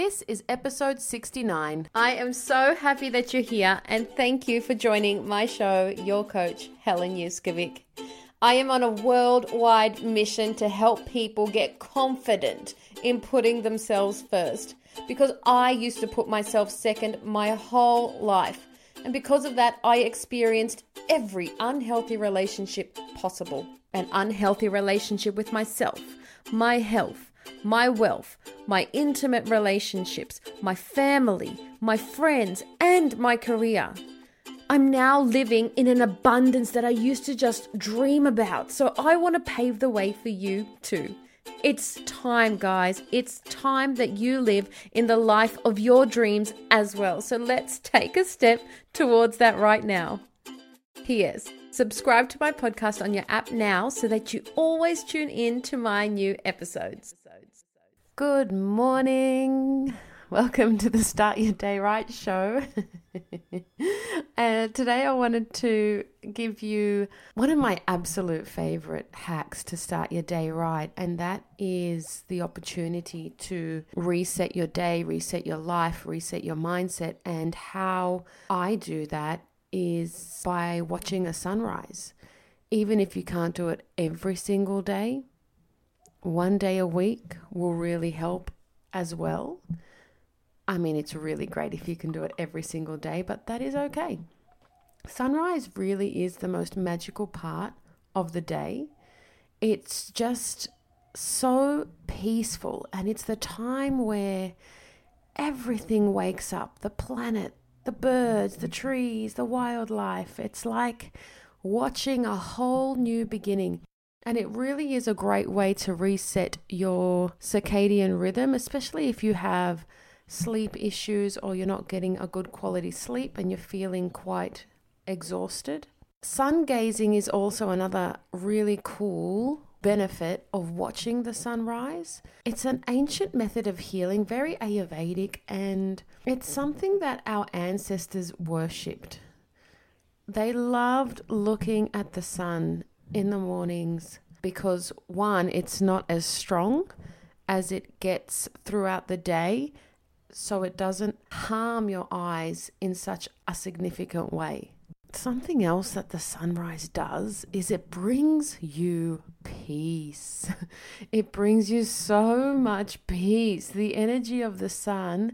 This is episode 69. I am so happy that you're here and thank you for joining my show, your coach, Helen Yuskovic. I am on a worldwide mission to help people get confident in putting themselves first because I used to put myself second my whole life. And because of that, I experienced every unhealthy relationship possible an unhealthy relationship with myself, my health, my wealth, my intimate relationships, my family, my friends, and my career. I'm now living in an abundance that I used to just dream about. So I want to pave the way for you too. It's time, guys. It's time that you live in the life of your dreams as well. So let's take a step towards that right now. P.S. Subscribe to my podcast on your app now so that you always tune in to my new episodes. Good morning. Welcome to the Start Your Day Right show. and uh, today I wanted to give you one of my absolute favorite hacks to start your day right, and that is the opportunity to reset your day, reset your life, reset your mindset. And how I do that is by watching a sunrise. Even if you can't do it every single day, one day a week will really help as well. I mean, it's really great if you can do it every single day, but that is okay. Sunrise really is the most magical part of the day. It's just so peaceful, and it's the time where everything wakes up the planet, the birds, the trees, the wildlife. It's like watching a whole new beginning. And it really is a great way to reset your circadian rhythm, especially if you have sleep issues or you're not getting a good quality sleep and you're feeling quite exhausted. Sun gazing is also another really cool benefit of watching the sunrise. It's an ancient method of healing, very Ayurvedic, and it's something that our ancestors worshipped. They loved looking at the sun in the mornings because, one, it's not as strong as it gets throughout the day, so it doesn't harm your eyes in such a significant way. Something else that the sunrise does is it brings you peace. It brings you so much peace. The energy of the sun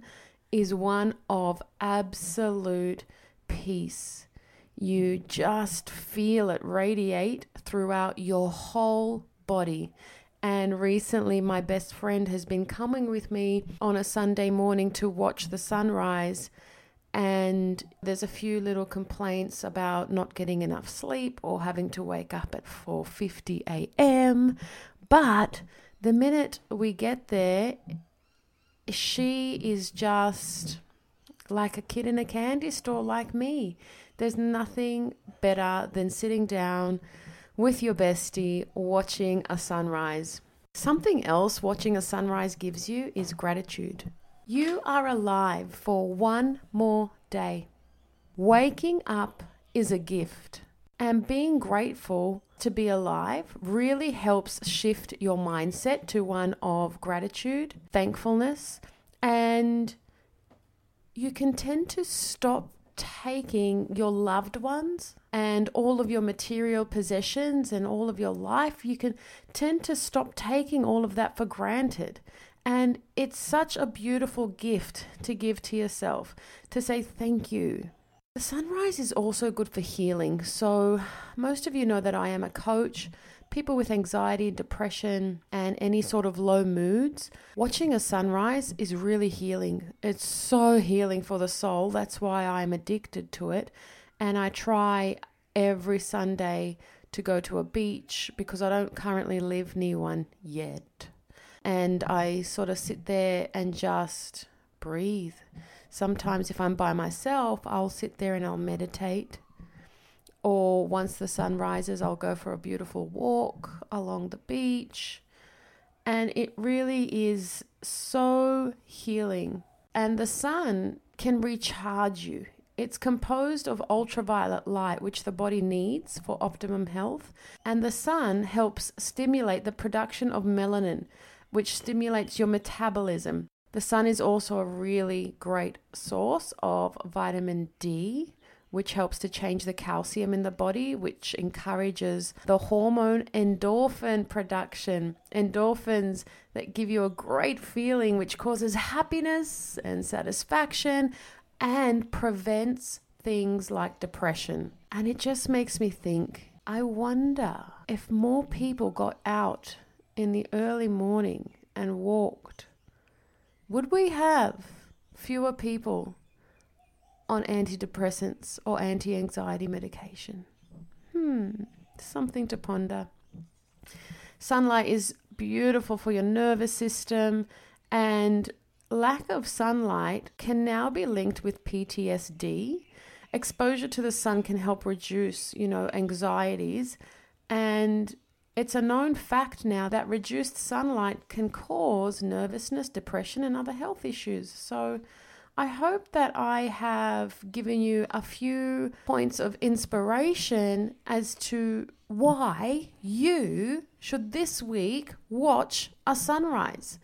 is one of absolute peace. You just feel it radiate throughout your whole body. And recently, my best friend has been coming with me on a Sunday morning to watch the sunrise. And there's a few little complaints about not getting enough sleep or having to wake up at 4:50 a.m. But the minute we get there, she is just like a kid in a candy store, like me. There's nothing better than sitting down with your bestie watching a sunrise. Something else watching a sunrise gives you is gratitude. You are alive for one more day. Waking up is a gift, and being grateful to be alive really helps shift your mindset to one of gratitude, thankfulness, and you can tend to stop taking your loved ones and all of your material possessions and all of your life, you can tend to stop taking all of that for granted. And it's such a beautiful gift to give to yourself to say thank you. The sunrise is also good for healing. So, most of you know that I am a coach people with anxiety, depression, and any sort of low moods, watching a sunrise is really healing. It's so healing for the soul. That's why I'm addicted to it. And I try every Sunday to go to a beach because I don't currently live near one yet. And I sort of sit there and just breathe. Sometimes, if I'm by myself, I'll sit there and I'll meditate or once the sun rises, I'll go for a beautiful walk along the beach. And it really is so healing. And the sun can recharge you. It's composed of ultraviolet light, which the body needs for optimum health. And the sun helps stimulate the production of melanin, which stimulates your metabolism. The sun is also a really great source of vitamin D, which helps to change the calcium in the body, which encourages the hormone endorphin production. Endorphins that give you a great feeling, which causes happiness and satisfaction and prevents things like depression. And it just makes me think I wonder if more people got out in the early morning and walked, would we have fewer people on antidepressants or anti anxiety medication. Hmm, something to ponder. Sunlight is beautiful for your nervous system, and lack of sunlight can now be linked with PTSD. Exposure to the sun can help reduce, you know, anxieties, and it's a known fact now that reduced sunlight can cause nervousness, depression, and other health issues. So, I hope that I have given you a few points of inspiration as to why you should this week watch a sunrise.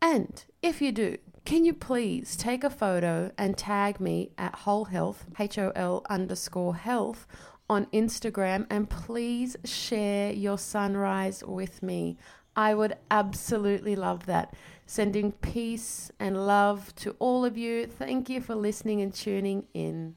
And if you do, can you please take a photo and tag me at whole health, H O L underscore health, on Instagram and please share your sunrise with me. I would absolutely love that. Sending peace and love to all of you. Thank you for listening and tuning in.